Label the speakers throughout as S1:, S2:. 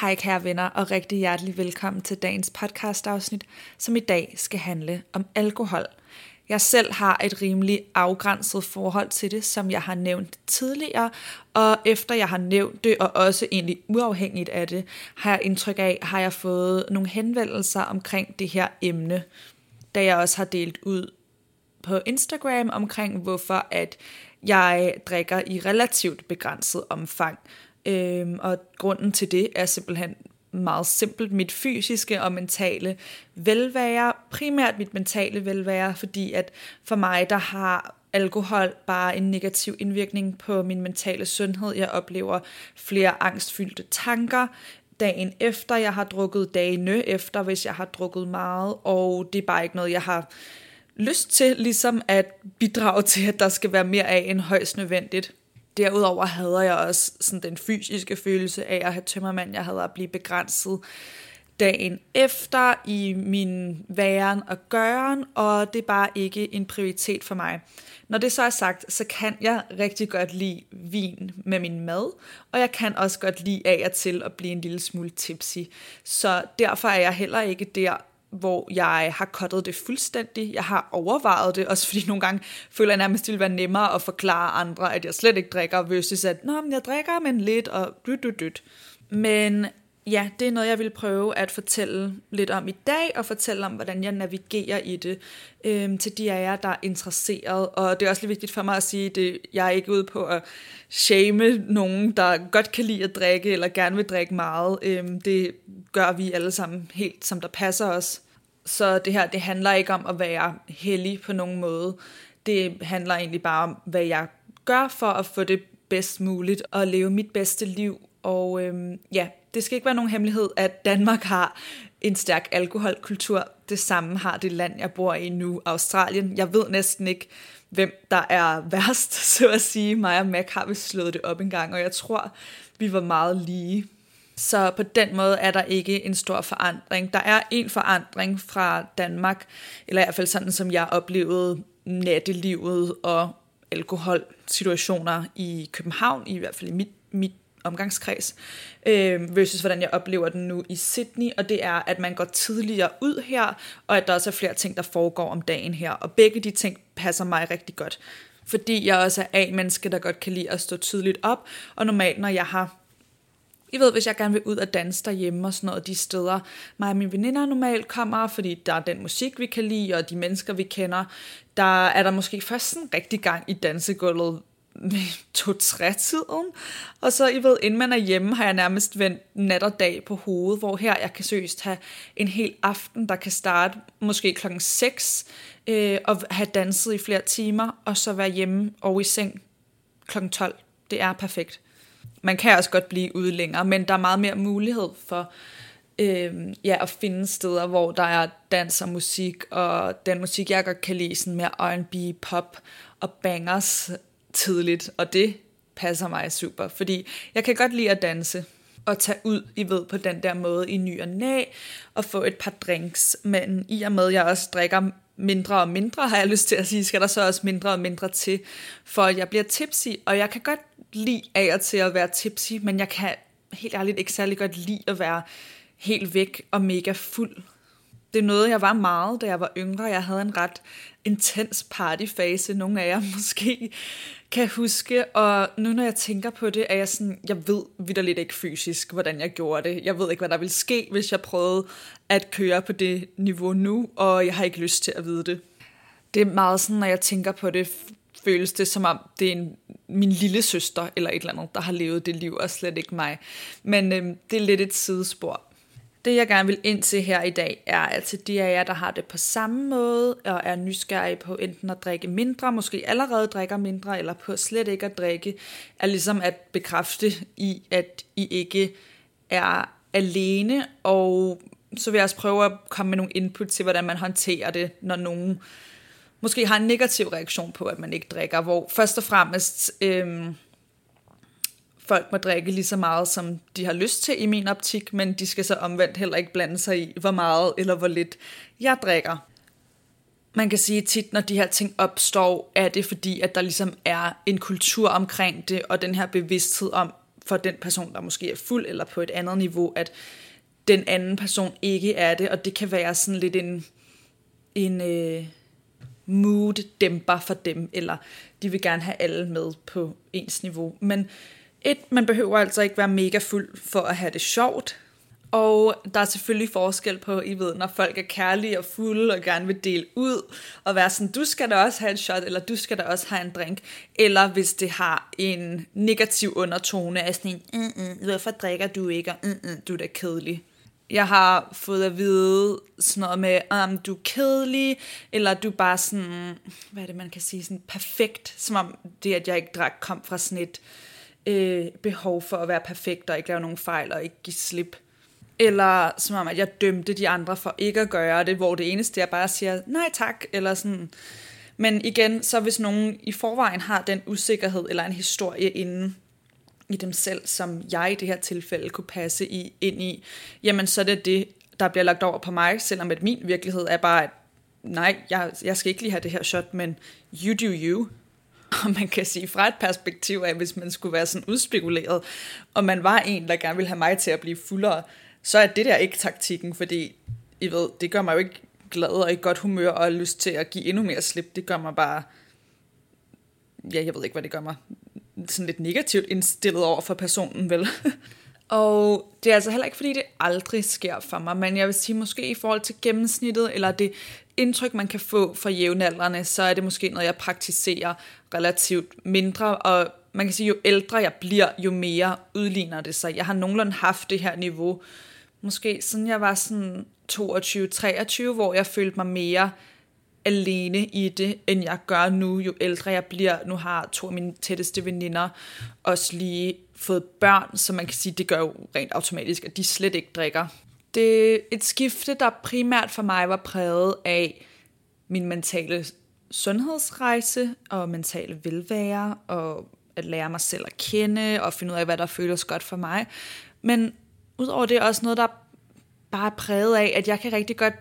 S1: Hej kære venner, og rigtig hjertelig velkommen til dagens podcast afsnit, som i dag skal handle om alkohol. Jeg selv har et rimelig afgrænset forhold til det, som jeg har nævnt tidligere, og efter jeg har nævnt det, og også egentlig uafhængigt af det, har jeg indtryk af, har jeg fået nogle henvendelser omkring det her emne, da jeg også har delt ud på Instagram omkring, hvorfor at jeg drikker i relativt begrænset omfang. Øhm, og grunden til det er simpelthen meget simpelt mit fysiske og mentale velvære, primært mit mentale velvære, fordi at for mig, der har alkohol bare en negativ indvirkning på min mentale sundhed. Jeg oplever flere angstfyldte tanker dagen efter, jeg har drukket dagene efter, hvis jeg har drukket meget, og det er bare ikke noget, jeg har lyst til, ligesom at bidrage til, at der skal være mere af end højst nødvendigt. Derudover havde jeg også sådan den fysiske følelse af at have tømmermand. Jeg havde at blive begrænset dagen efter i min væren og gøren, og det er bare ikke en prioritet for mig. Når det så er sagt, så kan jeg rigtig godt lide vin med min mad, og jeg kan også godt lide af og til at blive en lille smule tipsy. Så derfor er jeg heller ikke der, hvor jeg har kottet det fuldstændig. Jeg har overvejet det, også fordi nogle gange føler jeg nærmest, det ville være nemmere at forklare andre, at jeg slet ikke drikker, versus at, nå, men jeg drikker, men lidt, og dyt, dyt, dyt. Men ja, det er noget, jeg vil prøve at fortælle lidt om i dag, og fortælle om, hvordan jeg navigerer i det øhm, til de af jer, der er interesseret. Og det er også lidt vigtigt for mig at sige, at jeg er ikke ude på at shame nogen, der godt kan lide at drikke, eller gerne vil drikke meget. Øhm, det gør vi alle sammen helt, som der passer os. Så det her, det handler ikke om at være heldig på nogen måde. Det handler egentlig bare om, hvad jeg gør for at få det bedst muligt og leve mit bedste liv. Og øhm, ja, det skal ikke være nogen hemmelighed, at Danmark har en stærk alkoholkultur. Det samme har det land, jeg bor i nu, Australien. Jeg ved næsten ikke, hvem der er værst, så at sige. Mig og Mac har vi slået det op en gang, og jeg tror, vi var meget lige. Så på den måde er der ikke en stor forandring. Der er en forandring fra Danmark, eller i hvert fald sådan, som jeg oplevede nattelivet og alkoholsituationer i København, i hvert fald i mit, mit omgangskreds, øh, versus hvordan jeg oplever den nu i Sydney, og det er, at man går tidligere ud her, og at der også er flere ting, der foregår om dagen her, og begge de ting passer mig rigtig godt, fordi jeg også er A-menneske, der godt kan lide at stå tidligt op, og normalt, når jeg har i ved, hvis jeg gerne vil ud og danse derhjemme og sådan noget, de steder, mig og mine veninder normalt kommer, fordi der er den musik, vi kan lide, og de mennesker, vi kender, der er der måske først sådan rigtig gang i dansegulvet to-tre tiden. Og så, I ved, inden man er hjemme, har jeg nærmest vendt nat og dag på hovedet, hvor her jeg kan søst have en hel aften, der kan starte måske klokken 6, øh, og have danset i flere timer, og så være hjemme og i seng klokken 12. Det er perfekt. Man kan også godt blive ude længere, men der er meget mere mulighed for øh, ja, at finde steder, hvor der er dans og musik, og den musik, jeg godt kan lide, sådan mere R&B, pop og bangers, tidligt, og det passer mig super, fordi jeg kan godt lide at danse og tage ud, I ved, på den der måde i ny og næ, og få et par drinks, men i og med, at jeg også drikker mindre og mindre, har jeg lyst til at sige, skal der så også mindre og mindre til, for at jeg bliver tipsy, og jeg kan godt lide af og til at være tipsy, men jeg kan helt ærligt ikke særlig godt lide at være helt væk og mega fuld. Det er noget, jeg var meget, da jeg var yngre. Jeg havde en ret intens partyfase, nogle af jer måske kan huske, og nu når jeg tænker på det, er jeg sådan, jeg ved vidderligt ikke fysisk, hvordan jeg gjorde det. Jeg ved ikke, hvad der ville ske, hvis jeg prøvede at køre på det niveau nu, og jeg har ikke lyst til at vide det. Det er meget sådan, når jeg tænker på det, føles det som om, det er en, min lille søster eller et eller andet, der har levet det liv, og slet ikke mig. Men øhm, det er lidt et sidespor. Det jeg gerne vil ind til her i dag er, altså de af jer, der har det på samme måde, og er nysgerrige på enten at drikke mindre, måske allerede drikker mindre, eller på slet ikke at drikke, er ligesom at bekræfte i, at I ikke er alene, og så vil jeg også prøve at komme med nogle input til, hvordan man håndterer det, når nogen måske har en negativ reaktion på, at man ikke drikker, hvor først og fremmest Øh, folk må drikke lige så meget, som de har lyst til i min optik, men de skal så omvendt heller ikke blande sig i, hvor meget eller hvor lidt jeg drikker. Man kan sige tit, når de her ting opstår, er det fordi, at der ligesom er en kultur omkring det, og den her bevidsthed om, for den person, der måske er fuld eller på et andet niveau, at den anden person ikke er det, og det kan være sådan lidt en, en øh, mood dæmper for dem, eller de vil gerne have alle med på ens niveau. Men et, man behøver altså ikke være mega fuld for at have det sjovt, og der er selvfølgelig forskel på, I ved, når folk er kærlige og fulde og gerne vil dele ud, og være sådan, du skal da også have en shot, eller du skal da også have en drink, eller hvis det har en negativ undertone af sådan en, mm, hvorfor drikker du ikke, og mm, du er da kedelig. Jeg har fået at vide sådan noget med, om du er kedelig, eller du er bare sådan, hvad er det man kan sige, sådan perfekt, som om det, at jeg ikke drak, kom fra sådan et øh, Øh, behov for at være perfekt, og ikke lave nogen fejl, og ikke give slip. Eller som om, at jeg dømte de andre for ikke at gøre det, hvor det eneste, jeg bare siger, nej tak, eller sådan. Men igen, så hvis nogen i forvejen har den usikkerhed, eller en historie inden i dem selv, som jeg i det her tilfælde kunne passe i, ind i, jamen så er det det, der bliver lagt over på mig, selvom at min virkelighed er bare, at nej, jeg, jeg skal ikke lige have det her shot, men you do you. Og man kan sige fra et perspektiv af, hvis man skulle være sådan udspekuleret, og man var en, der gerne ville have mig til at blive fuldere, så er det der ikke taktikken, fordi I ved, det gør mig jo ikke glad og i godt humør og lyst til at give endnu mere slip. Det gør mig bare, ja, jeg ved ikke, hvad det gør mig, sådan lidt negativt indstillet over for personen, vel? og det er altså heller ikke, fordi det aldrig sker for mig, men jeg vil sige, måske i forhold til gennemsnittet, eller det indtryk, man kan få fra jævnaldrende, så er det måske noget, jeg praktiserer relativt mindre, og man kan sige, jo ældre jeg bliver, jo mere udligner det sig. Jeg har nogenlunde haft det her niveau, måske siden jeg var sådan 22-23, hvor jeg følte mig mere alene i det, end jeg gør nu, jo ældre jeg bliver. Nu har to af mine tætteste veninder også lige fået børn, så man kan sige, det gør jo rent automatisk, at de slet ikke drikker. Det er et skifte, der primært for mig var præget af min mentale sundhedsrejse og mentale velvære og at lære mig selv at kende og finde ud af, hvad der føles godt for mig. Men udover det er også noget, der bare er præget af, at jeg kan rigtig godt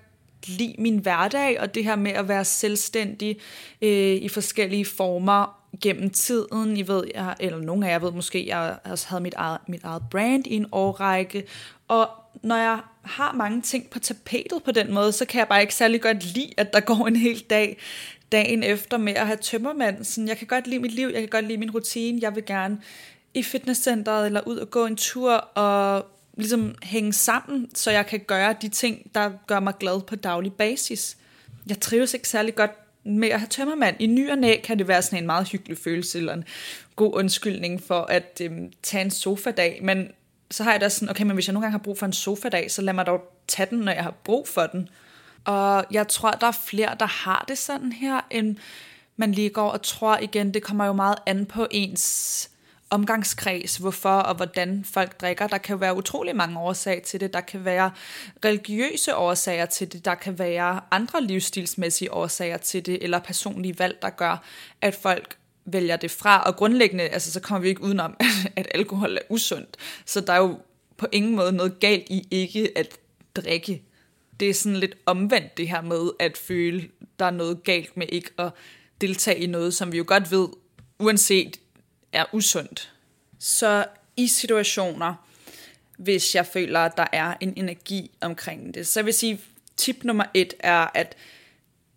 S1: lide min hverdag, og det her med at være selvstændig øh, i forskellige former gennem tiden. I ved, jeg, eller nogle af jer ved måske, jeg også havde mit eget, mit eget brand i en årrække, og når jeg har mange ting på tapetet på den måde, så kan jeg bare ikke særlig godt lide, at der går en hel dag dagen efter med at have tømmermand. Sådan, jeg kan godt lide mit liv, jeg kan godt lide min rutine, jeg vil gerne i fitnesscenteret eller ud og gå en tur og ligesom hænge sammen, så jeg kan gøre de ting, der gør mig glad på daglig basis. Jeg trives ikke særlig godt med at have tømmermand. I ny og næ kan det være sådan en meget hyggelig følelse, eller en god undskyldning for at øhm, tage en sofadag, men så har jeg da sådan, okay, men hvis jeg nogle gange har brug for en sofadag, så lad mig dog tage den, når jeg har brug for den. Og jeg tror, der er flere, der har det sådan her, end man lige går og tror igen, det kommer jo meget an på ens omgangskreds, hvorfor og hvordan folk drikker. Der kan være utrolig mange årsager til det. Der kan være religiøse årsager til det. Der kan være andre livsstilsmæssige årsager til det, eller personlige valg, der gør, at folk vælger det fra. Og grundlæggende, altså, så kommer vi ikke udenom, at alkohol er usundt. Så der er jo på ingen måde noget galt i ikke at drikke. Det er sådan lidt omvendt det her med at føle, der er noget galt med ikke at deltage i noget, som vi jo godt ved, uanset er usundt. Så i situationer, hvis jeg føler, at der er en energi omkring det, så vil jeg sige, tip nummer et er, at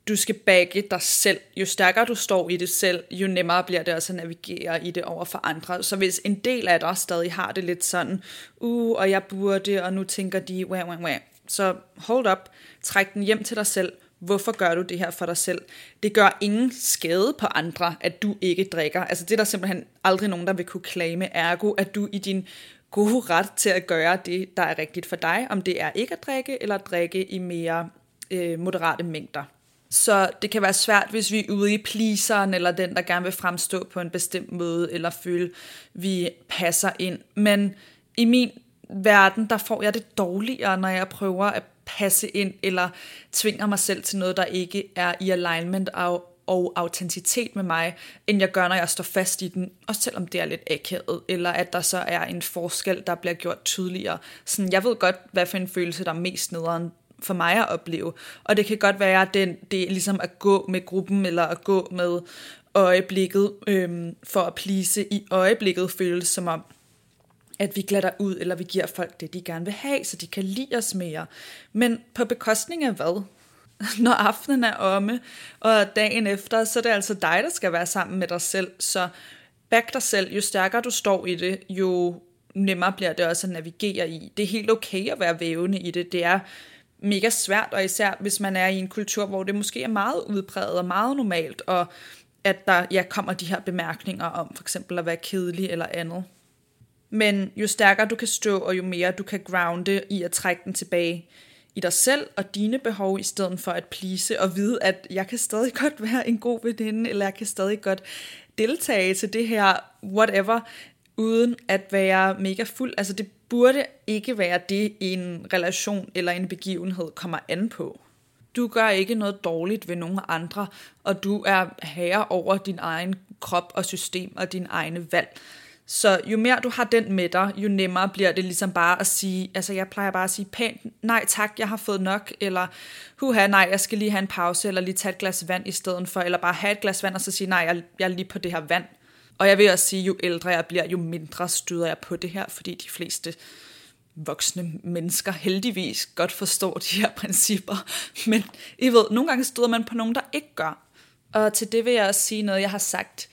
S1: du skal bagge dig selv. Jo stærkere du står i det selv, jo nemmere bliver det også at navigere i det over for andre. Så hvis en del af dig stadig har det lidt sådan, uh, og jeg burde, og nu tænker de, wah, wah, wah. så hold op, træk den hjem til dig selv, Hvorfor gør du det her for dig selv? Det gør ingen skade på andre, at du ikke drikker. Altså det er der simpelthen aldrig nogen, der vil kunne klage ergo, at du i din gode ret til at gøre det, der er rigtigt for dig, om det er ikke at drikke, eller at drikke i mere øh, moderate mængder. Så det kan være svært, hvis vi er ude i pleaseren, eller den, der gerne vil fremstå på en bestemt måde, eller føle, vi passer ind. Men i min verden, der får jeg det dårligere, når jeg prøver at passe ind, eller tvinger mig selv til noget, der ikke er i alignment og, og autenticitet med mig, end jeg gør, når jeg står fast i den, også selvom det er lidt akavet, eller at der så er en forskel, der bliver gjort tydeligere. Sådan, jeg ved godt, hvad for en følelse, der er mest nederen for mig at opleve. Og det kan godt være, at det, det er ligesom at gå med gruppen, eller at gå med øjeblikket, øhm, for at plise i øjeblikket føles som om, at vi glatter ud, eller vi giver folk det, de gerne vil have, så de kan lide os mere. Men på bekostning af hvad? Når aftenen er omme, og dagen efter, så er det altså dig, der skal være sammen med dig selv. Så back dig selv. Jo stærkere du står i det, jo nemmere bliver det også at navigere i. Det er helt okay at være vævende i det. Det er mega svært, og især hvis man er i en kultur, hvor det måske er meget udbredt og meget normalt, og at der ja, kommer de her bemærkninger om for eksempel at være kedelig eller andet. Men jo stærkere du kan stå, og jo mere du kan grounde i at trække den tilbage i dig selv og dine behov, i stedet for at plise og vide, at jeg kan stadig godt være en god veninde, eller jeg kan stadig godt deltage til det her whatever, uden at være mega fuld. Altså det burde ikke være det, en relation eller en begivenhed kommer an på. Du gør ikke noget dårligt ved nogen andre, og du er herre over din egen krop og system og din egne valg. Så jo mere du har den med dig, jo nemmere bliver det ligesom bare at sige, altså jeg plejer bare at sige pænt, nej tak, jeg har fået nok, eller huha, nej, jeg skal lige have en pause, eller lige tage et glas vand i stedet for, eller bare have et glas vand, og så sige, nej, jeg, jeg er lige på det her vand. Og jeg vil også sige, jo ældre jeg bliver, jo mindre støder jeg på det her, fordi de fleste voksne mennesker heldigvis godt forstår de her principper. Men I ved, nogle gange støder man på nogen, der ikke gør. Og til det vil jeg også sige noget, jeg har sagt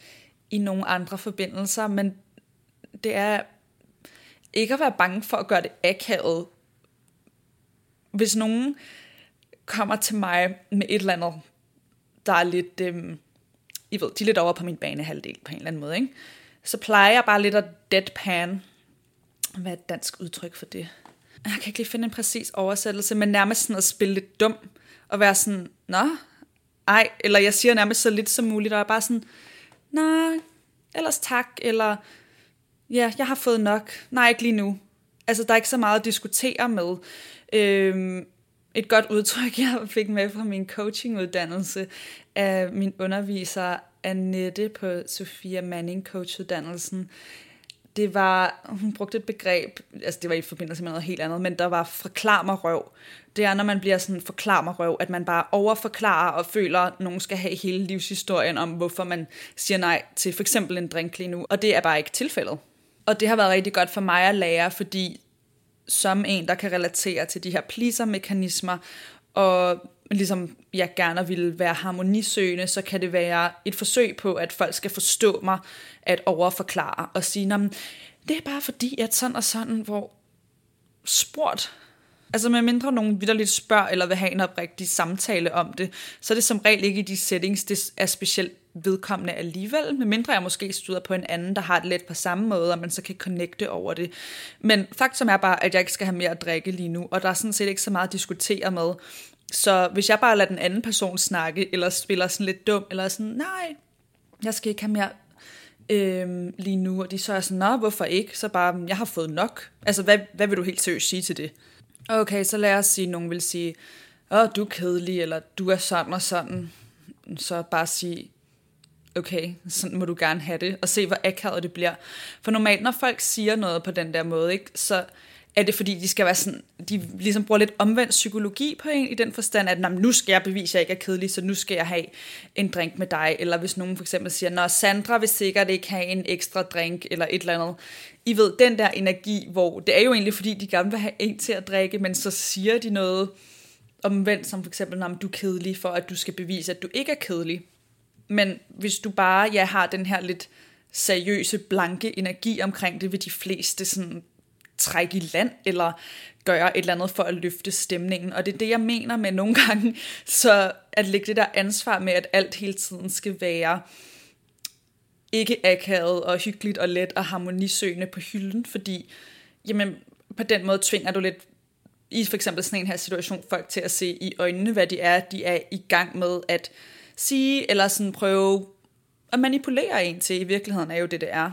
S1: i nogle andre forbindelser, men det er ikke at være bange for at gøre det akavet. Hvis nogen kommer til mig med et eller andet, der er lidt, øhm, I ved, de er lidt over på min banehalvdel på en eller anden måde, ikke? så plejer jeg bare lidt at deadpan. Hvad er et dansk udtryk for det? Jeg kan ikke lige finde en præcis oversættelse, men nærmest sådan at spille lidt dum, og være sådan, nå, ej, eller jeg siger nærmest så lidt som muligt, og jeg er bare sådan, nej, ellers tak, eller ja, jeg har fået nok. Nej, ikke lige nu. Altså, der er ikke så meget at diskutere med. Øhm, et godt udtryk, jeg fik med fra min coachinguddannelse af min underviser Annette på Sofia Manning coachuddannelsen. Det var, hun brugte et begreb, altså det var i forbindelse med noget helt andet, men der var forklar mig røv. Det er, når man bliver sådan forklar mig røv, at man bare overforklarer og føler, at nogen skal have hele livshistorien om, hvorfor man siger nej til for eksempel en drink lige nu. Og det er bare ikke tilfældet. Og det har været rigtig godt for mig at lære, fordi som en, der kan relatere til de her pleaser-mekanismer, og ligesom jeg gerne vil være harmonisøgende, så kan det være et forsøg på, at folk skal forstå mig, at overforklare og sige, det er bare fordi, at sådan og sådan, hvor spurgt, altså med mindre nogen vidderligt spørger, eller vil have en oprigtig samtale om det, så er det som regel ikke i de settings, det er specielt vedkommende alligevel, medmindre jeg måske støder på en anden, der har det lidt på samme måde, og man så kan connecte over det. Men faktum er bare, at jeg ikke skal have mere at drikke lige nu, og der er sådan set ikke så meget at diskutere med. Så hvis jeg bare lader den anden person snakke, eller spiller sådan lidt dum, eller sådan, nej, jeg skal ikke have mere øhm, lige nu, og de så er sådan, nå, hvorfor ikke? Så bare, jeg har fået nok. Altså, hvad, hvad vil du helt seriøst sige til det? Okay, så lad os sige, at nogen vil sige, åh, du er kedelig, eller du er sådan og sådan. Så bare sige, okay, sådan må du gerne have det, og se, hvor akavet det bliver. For normalt, når folk siger noget på den der måde, ikke, så er det fordi, de skal være sådan, de ligesom bruger lidt omvendt psykologi på en, i den forstand, at nu skal jeg bevise, at jeg ikke er kedelig, så nu skal jeg have en drink med dig. Eller hvis nogen for eksempel siger, når Sandra vil sikkert ikke have en ekstra drink, eller et eller andet. I ved, den der energi, hvor det er jo egentlig, fordi de gerne vil have en til at drikke, men så siger de noget omvendt, som for eksempel, når du er kedelig, for at du skal bevise, at du ikke er kedelig. Men hvis du bare ja, har den her lidt seriøse, blanke energi omkring det, vil de fleste sådan trække i land, eller gøre et eller andet for at løfte stemningen. Og det er det, jeg mener med nogle gange, så at lægge det der ansvar med, at alt hele tiden skal være ikke akavet og hyggeligt og let og harmonisøgende på hylden, fordi jamen på den måde tvinger du lidt i for eksempel sådan en her situation folk til at se i øjnene, hvad de er, de er i gang med at sige, eller sådan prøve at manipulere en til. I virkeligheden er jo det, det er.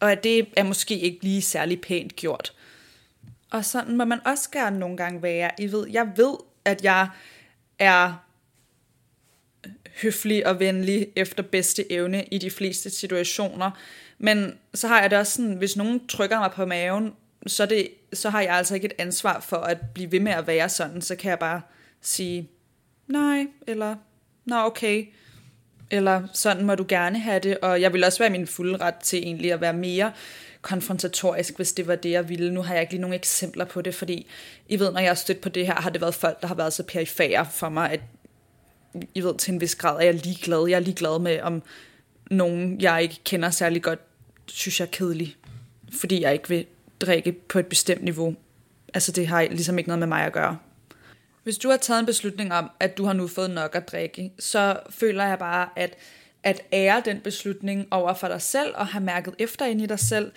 S1: Og at det er måske ikke lige særlig pænt gjort. Og sådan må man også gerne nogle gange være. I ved, jeg ved, at jeg er høflig og venlig efter bedste evne i de fleste situationer. Men så har jeg det også sådan, hvis nogen trykker mig på maven, så, det, så har jeg altså ikke et ansvar for at blive ved med at være sådan. Så kan jeg bare sige, nej, eller nå okay, eller sådan må du gerne have det. Og jeg vil også være min fulde ret til egentlig at være mere konfrontatorisk, hvis det var det, jeg ville. Nu har jeg ikke lige nogle eksempler på det, fordi I ved, når jeg har stødt på det her, har det været folk, der har været så perifære for mig, at I ved, til en vis grad er jeg ligeglad. Jeg er ligeglad med, om nogen, jeg ikke kender særlig godt, synes jeg er kedelig, fordi jeg ikke vil drikke på et bestemt niveau. Altså det har ligesom ikke noget med mig at gøre. Hvis du har taget en beslutning om, at du har nu fået nok at drikke, så føler jeg bare, at at ære den beslutning over for dig selv, og have mærket efter ind i dig selv,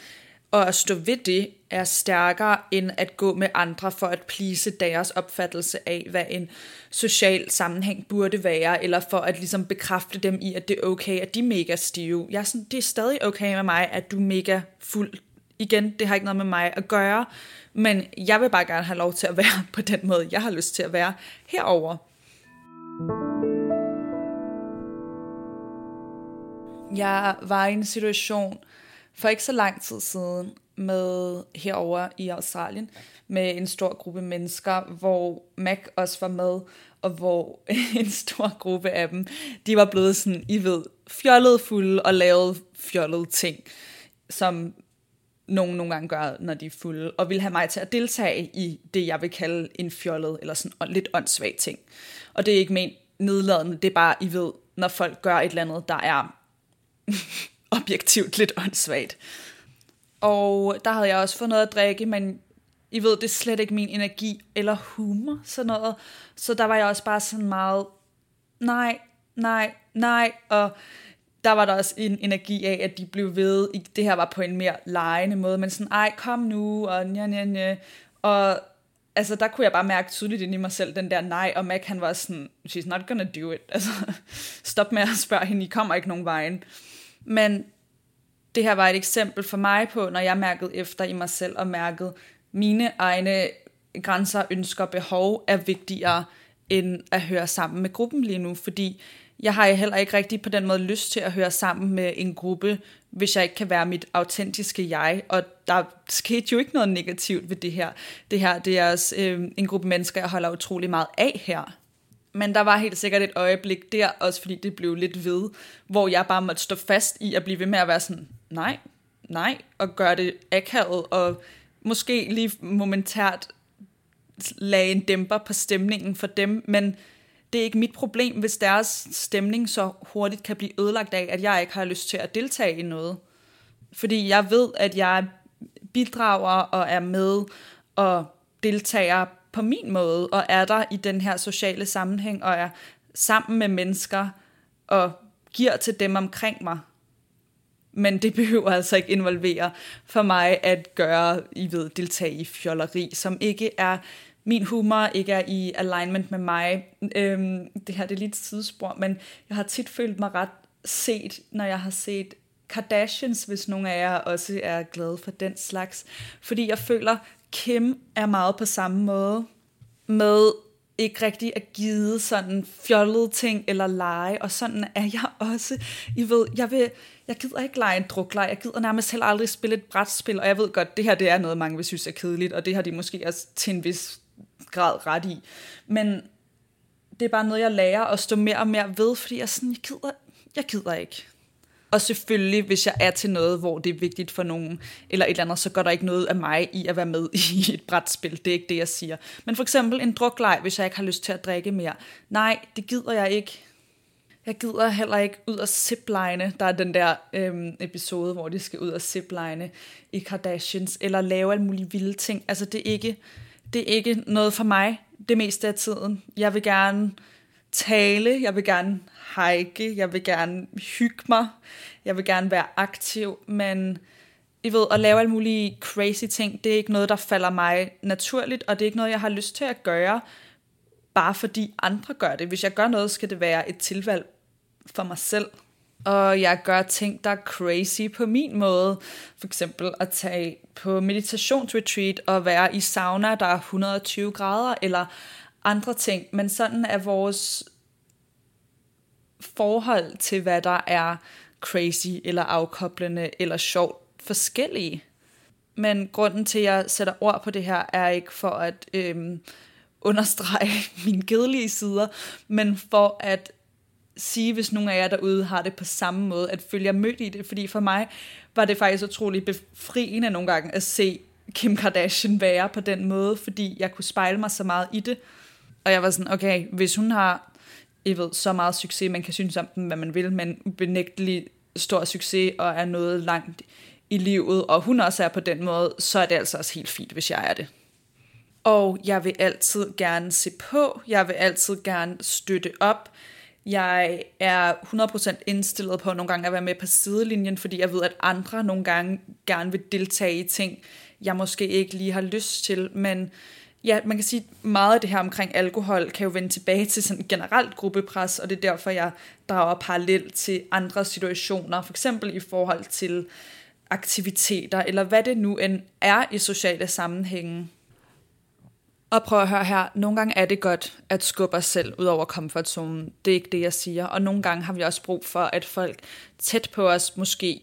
S1: og at stå ved det, er stærkere end at gå med andre for at plise deres opfattelse af, hvad en social sammenhæng burde være, eller for at ligesom bekræfte dem i, at det er okay, at de er mega stive. Jeg er sådan, det er stadig okay med mig, at du er mega fuld. Igen, det har ikke noget med mig at gøre, men jeg vil bare gerne have lov til at være på den måde, jeg har lyst til at være herover. Jeg var i en situation for ikke så lang tid siden med herover i Australien med en stor gruppe mennesker, hvor Mac også var med, og hvor en stor gruppe af dem, de var blevet sådan, I ved, fjollet fulde og lavet fjollede ting, som nogen nogle gange gør, når de er fulde, og vil have mig til at deltage i det, jeg vil kalde en fjollet, eller sådan lidt åndssvag ting. Og det er ikke ment nedladende, det er bare, I ved, når folk gør et eller andet, der er objektivt lidt åndssvagt. Og der havde jeg også fået noget at drikke, men I ved, det er slet ikke min energi eller humor, sådan noget. Så der var jeg også bare sådan meget, nej, nej, nej, og der var der også en energi af, at de blev ved, det her var på en mere lejende måde, men sådan, ej, kom nu, og nja, nja, nja. Og altså, der kunne jeg bare mærke tydeligt ind i mig selv, den der nej, og Mac, han var sådan, she's not gonna do it. Altså, stop med at spørge hende, I kommer ikke nogen vejen. Men det her var et eksempel for mig på, når jeg mærkede efter i mig selv og mærkede, mine egne grænser, ønsker og behov er vigtigere end at høre sammen med gruppen lige nu, fordi jeg har heller ikke rigtig på den måde lyst til at høre sammen med en gruppe, hvis jeg ikke kan være mit autentiske jeg, og der skete jo ikke noget negativt ved det her. Det her, det er også øh, en gruppe mennesker, jeg holder utrolig meget af her. Men der var helt sikkert et øjeblik der, også fordi det blev lidt ved, hvor jeg bare måtte stå fast i at blive ved med at være sådan, nej, nej, og gøre det akavet, og måske lige momentært lagde en dæmper på stemningen for dem, men det er ikke mit problem, hvis deres stemning så hurtigt kan blive ødelagt af, at jeg ikke har lyst til at deltage i noget. Fordi jeg ved, at jeg bidrager og er med og deltager på min måde, og er der i den her sociale sammenhæng, og er sammen med mennesker, og giver til dem omkring mig. Men det behøver altså ikke involvere for mig at gøre, I ved, deltage i fjolleri, som ikke er min humor ikke er i alignment med mig. Øhm, det her det er lidt sidespor, men jeg har tit følt mig ret set, når jeg har set Kardashians, hvis nogen af jer også er glade for den slags. Fordi jeg føler, Kim er meget på samme måde med ikke rigtig at give sådan fjollede ting eller lege, og sådan er jeg også. I ved, jeg, vil, jeg gider ikke lege en drukleg, jeg gider nærmest heller aldrig spille et brætspil, og jeg ved godt, det her det er noget, mange vil synes er kedeligt, og det har de måske også til en vis grad ret i. Men det er bare noget, jeg lærer at stå mere og mere ved, fordi jeg, sådan, jeg, gider, jeg gider ikke. Og selvfølgelig, hvis jeg er til noget, hvor det er vigtigt for nogen, eller et eller andet, så går der ikke noget af mig i at være med i et brætspil. Det er ikke det, jeg siger. Men for eksempel en drukleg, hvis jeg ikke har lyst til at drikke mere. Nej, det gider jeg ikke. Jeg gider heller ikke ud og zipline. Der er den der øhm, episode, hvor de skal ud og zipline i Kardashians, eller lave alle mulige vilde ting. Altså, det er ikke det er ikke noget for mig det meste af tiden. Jeg vil gerne tale, jeg vil gerne hike, jeg vil gerne hygge mig, jeg vil gerne være aktiv, men I ved, at lave alle mulige crazy ting, det er ikke noget, der falder mig naturligt, og det er ikke noget, jeg har lyst til at gøre, bare fordi andre gør det. Hvis jeg gør noget, skal det være et tilvalg for mig selv. Og jeg gør ting, der er crazy på min måde. For eksempel at tage på meditationsretreat og være i sauna, der er 120 grader, eller andre ting. Men sådan er vores forhold til, hvad der er crazy, eller afkoblende, eller sjovt, forskellige. Men grunden til, at jeg sætter ord på det her, er ikke for at øhm, understrege mine kedelige sider, men for at sige, hvis nogen af jer derude har det på samme måde, at følge jer mødt i det. Fordi for mig var det faktisk utrolig befriende nogle gange at se Kim Kardashian være på den måde, fordi jeg kunne spejle mig så meget i det. Og jeg var sådan, okay, hvis hun har I ved, så meget succes, man kan synes om den, hvad man vil, men ubenægtelig stor succes og er noget langt i livet, og hun også er på den måde, så er det altså også helt fint, hvis jeg er det. Og jeg vil altid gerne se på, jeg vil altid gerne støtte op, jeg er 100% indstillet på nogle gange at være med på sidelinjen, fordi jeg ved, at andre nogle gange gerne vil deltage i ting, jeg måske ikke lige har lyst til, men ja, man kan sige, meget af det her omkring alkohol kan jo vende tilbage til sådan generelt gruppepres, og det er derfor, jeg drager parallel til andre situationer, for eksempel i forhold til aktiviteter, eller hvad det nu end er i sociale sammenhænge. Og prøv at høre her, nogle gange er det godt at skubbe os selv ud over komfortzonen. Det er ikke det, jeg siger. Og nogle gange har vi også brug for, at folk tæt på os måske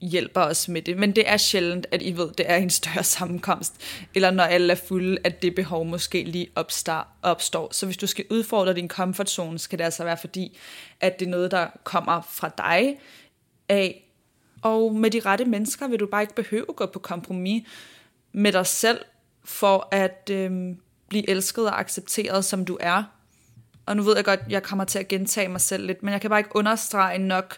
S1: hjælper os med det. Men det er sjældent, at I ved, det er en større sammenkomst. Eller når alle er fulde, at det behov måske lige opstar, opstår. Så hvis du skal udfordre din komfortzone, skal det altså være fordi, at det er noget, der kommer fra dig af. Og med de rette mennesker vil du bare ikke behøve at gå på kompromis med dig selv, for at øhm, blive elsket og accepteret, som du er. Og nu ved jeg godt, jeg kommer til at gentage mig selv lidt, men jeg kan bare ikke understrege nok,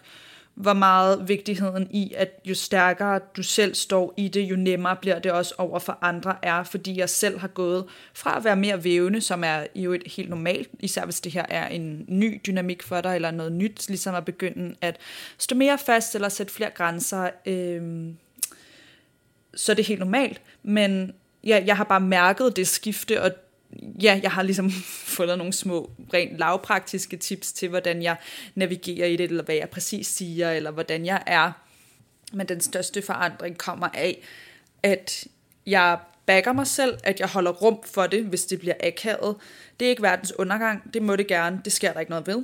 S1: hvor meget vigtigheden i, at jo stærkere du selv står i det, jo nemmere bliver det også over for andre er, fordi jeg selv har gået fra at være mere vævende, som er jo et helt normalt, især hvis det her er en ny dynamik for dig, eller noget nyt, ligesom at begynde at stå mere fast, eller sætte flere grænser, øh, så er det helt normalt, men ja, jeg har bare mærket det skifte, og ja, jeg har ligesom fundet nogle små, rent lavpraktiske tips til, hvordan jeg navigerer i det, eller hvad jeg præcis siger, eller hvordan jeg er. Men den største forandring kommer af, at jeg backer mig selv, at jeg holder rum for det, hvis det bliver akavet. Det er ikke verdens undergang, det må det gerne, det sker der ikke noget ved.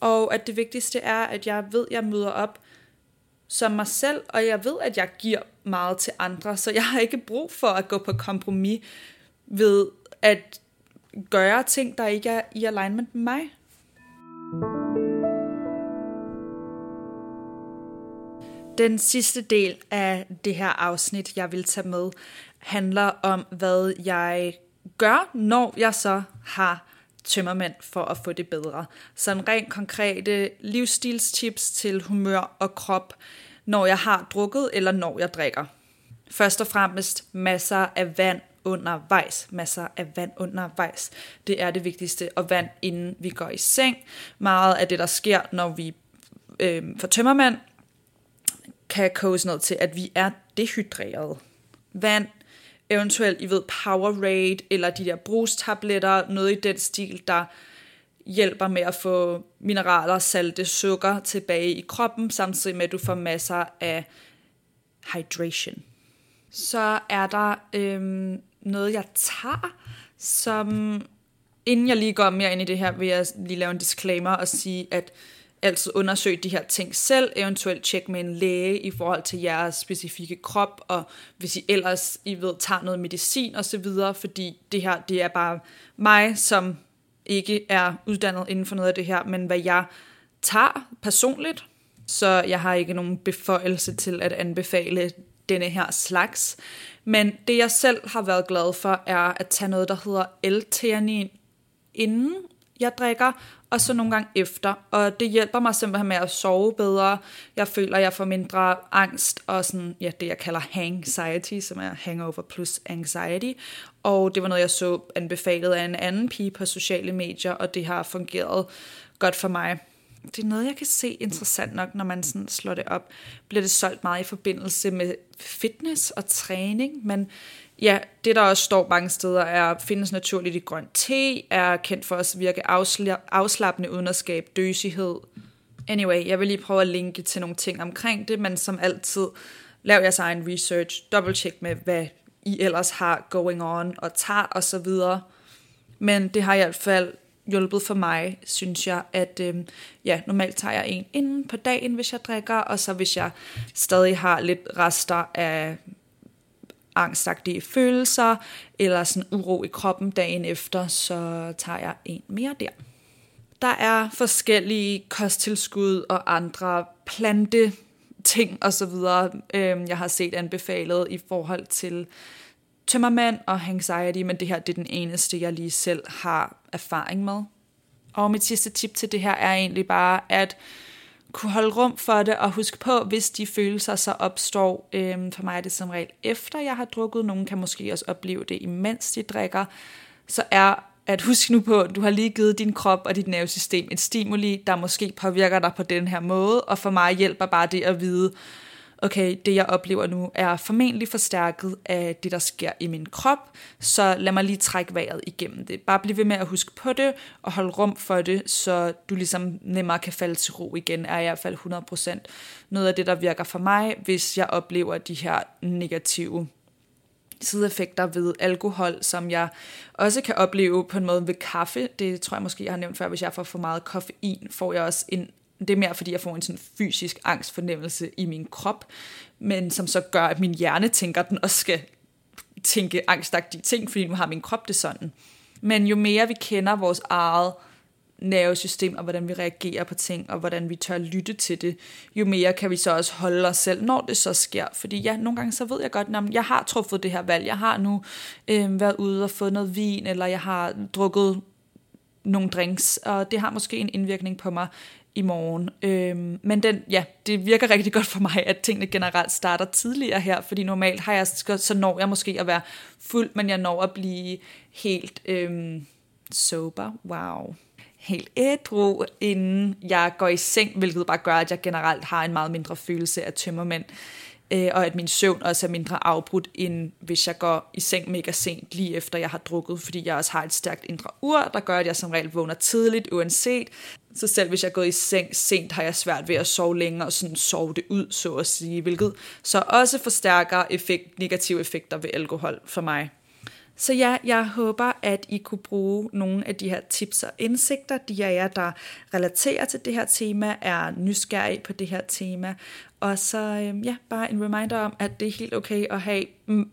S1: Og at det vigtigste er, at jeg ved, at jeg møder op som mig selv, og jeg ved, at jeg giver meget til andre, så jeg har ikke brug for at gå på kompromis ved at gøre ting, der ikke er i alignment med mig. Den sidste del af det her afsnit, jeg vil tage med, handler om, hvad jeg gør, når jeg så har tømmermænd for at få det bedre. Sådan rent konkrete livsstilstips til humør og krop, når jeg har drukket eller når jeg drikker. Først og fremmest masser af vand undervejs. Masser af vand undervejs. Det er det vigtigste. Og vand inden vi går i seng. Meget af det, der sker, når vi øh, får tømmermand, kan koges ned til, at vi er dehydreret. Vand, eventuelt, I ved, Powerade, eller de der brustabletter, noget i den stil, der hjælper med at få mineraler, salte, sukker tilbage i kroppen, samtidig med, at du får masser af hydration. Så er der øhm, noget, jeg tager, som inden jeg lige går mere ind i det her, vil jeg lige lave en disclaimer og sige, at altid undersøg de her ting selv, eventuelt tjek med en læge i forhold til jeres specifikke krop, og hvis I ellers I ved, tager noget medicin og så videre, fordi det her, det er bare mig, som ikke er uddannet inden for noget af det her, men hvad jeg tager personligt, så jeg har ikke nogen beføjelse til at anbefale denne her slags. Men det jeg selv har været glad for, er at tage noget, der hedder L-theanin, inden jeg drikker, og så nogle gange efter. Og det hjælper mig simpelthen med at sove bedre. Jeg føler, at jeg får mindre angst og sådan, ja, det jeg kalder hangxiety, som er hangover plus anxiety. Og det var noget, jeg så anbefalet af en anden pige på sociale medier, og det har fungeret godt for mig. det er noget, jeg kan se interessant nok, når man sådan slår det op. Bliver det solgt meget i forbindelse med fitness og træning, men ja, det der også står mange steder, er findes naturligt i grøn te, er kendt for at virke afslappende uden at skabe døsighed. Anyway, jeg vil lige prøve at linke til nogle ting omkring det, men som altid, lav jeres egen research, double check med, hvad I ellers har going on, og tager og så videre. Men det har i hvert fald hjulpet for mig, synes jeg, at øh, ja, normalt tager jeg en inden på dagen, hvis jeg drikker, og så hvis jeg stadig har lidt rester af angstagtige følelser, eller sådan uro i kroppen dagen efter, så tager jeg en mere der. Der er forskellige kosttilskud og andre plante ting og så videre, øh, jeg har set anbefalet i forhold til tømmermand og anxiety, men det her det er den eneste, jeg lige selv har erfaring med. Og mit sidste tip til det her er egentlig bare, at kunne holde rum for det, og huske på, hvis de følelser så opstår, øhm, for mig er det som regel efter jeg har drukket, nogen kan måske også opleve det, imens de drikker, så er at huske nu på, at du har lige givet din krop og dit nervesystem et stimuli, der måske påvirker dig på den her måde, og for mig hjælper bare det at vide, okay, det jeg oplever nu er formentlig forstærket af det, der sker i min krop, så lad mig lige trække vejret igennem det. Bare bliv ved med at huske på det, og holde rum for det, så du ligesom nemmere kan falde til ro igen, er i hvert fald 100% noget af det, der virker for mig, hvis jeg oplever de her negative sideeffekter ved alkohol, som jeg også kan opleve på en måde ved kaffe. Det tror jeg måske, jeg har nævnt før, hvis jeg får for meget koffein, får jeg også en det er mere, fordi jeg får en sådan fysisk angstfornemmelse i min krop, men som så gør, at min hjerne tænker, at den også skal tænke angstagtige ting, fordi nu har min krop det sådan. Men jo mere vi kender vores eget nervesystem, og hvordan vi reagerer på ting, og hvordan vi tør lytte til det, jo mere kan vi så også holde os selv, når det så sker. Fordi ja, nogle gange så ved jeg godt, at jeg har truffet det her valg. Jeg har nu øh, været ude og fået noget vin, eller jeg har drukket nogle drinks, og det har måske en indvirkning på mig i morgen. Øhm, men den, ja, det virker rigtig godt for mig, at tingene generelt starter tidligere her, fordi normalt har jeg, så når jeg måske at være fuld, men jeg når at blive helt øhm, sober, wow, helt ædru, inden jeg går i seng, hvilket bare gør, at jeg generelt har en meget mindre følelse af tømmermænd øh, og at min søvn også er mindre afbrudt, end hvis jeg går i seng mega sent, lige efter jeg har drukket, fordi jeg også har et stærkt indre ur, der gør, at jeg som regel vågner tidligt, uanset. Så selv hvis jeg er gået i seng sent, har jeg svært ved at sove længere og sådan sove det ud, så at sige, hvilket så også forstærker effekt, negative effekter ved alkohol for mig. Så ja, jeg håber, at I kunne bruge nogle af de her tips og indsigter. De af jer, der relaterer til det her tema, er nysgerrige på det her tema. Og så øhm, ja, bare en reminder om, at det er helt okay at have mm,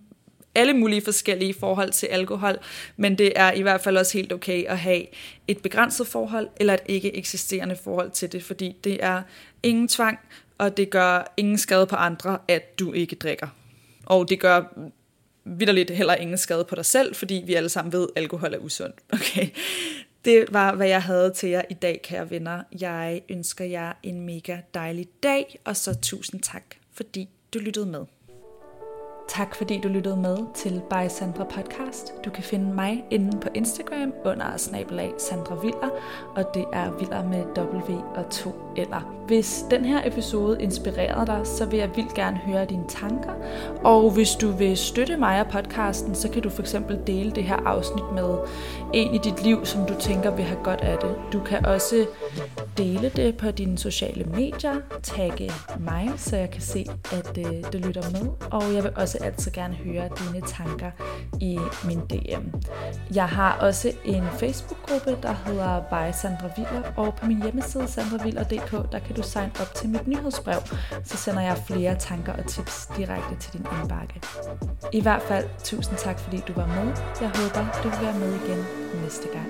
S1: alle mulige forskellige forhold til alkohol, men det er i hvert fald også helt okay at have et begrænset forhold eller et ikke eksisterende forhold til det, fordi det er ingen tvang, og det gør ingen skade på andre, at du ikke drikker. Og det gør vidderligt heller ingen skade på dig selv, fordi vi alle sammen ved, at alkohol er usundt. Okay? Det var, hvad jeg havde til jer i dag, kære venner. Jeg ønsker jer en mega dejlig dag, og så tusind tak, fordi du lyttede med. Tak fordi du lyttede med til By Sandra Podcast. Du kan finde mig inde på Instagram under snabelag Sandra Viller, og det er Viller med W og 2 eller. Hvis den her episode inspirerede dig, så vil jeg vildt gerne høre dine tanker. Og hvis du vil støtte mig og podcasten, så kan du for eksempel dele det her afsnit med en i dit liv, som du tænker vil have godt af det. Du kan også dele det på dine sociale medier, tagge mig, så jeg kan se, at øh, du lytter med. Og jeg vil også altid gerne høre dine tanker i min DM. Jeg har også en Facebook-gruppe, der hedder By Sandra Viller, og på min hjemmeside sandraviller.dk, der kan du signe op til mit nyhedsbrev, så sender jeg flere tanker og tips direkte til din indbakke. I hvert fald, tusind tak fordi du var med. Jeg håber, du vil være med igen næste gang.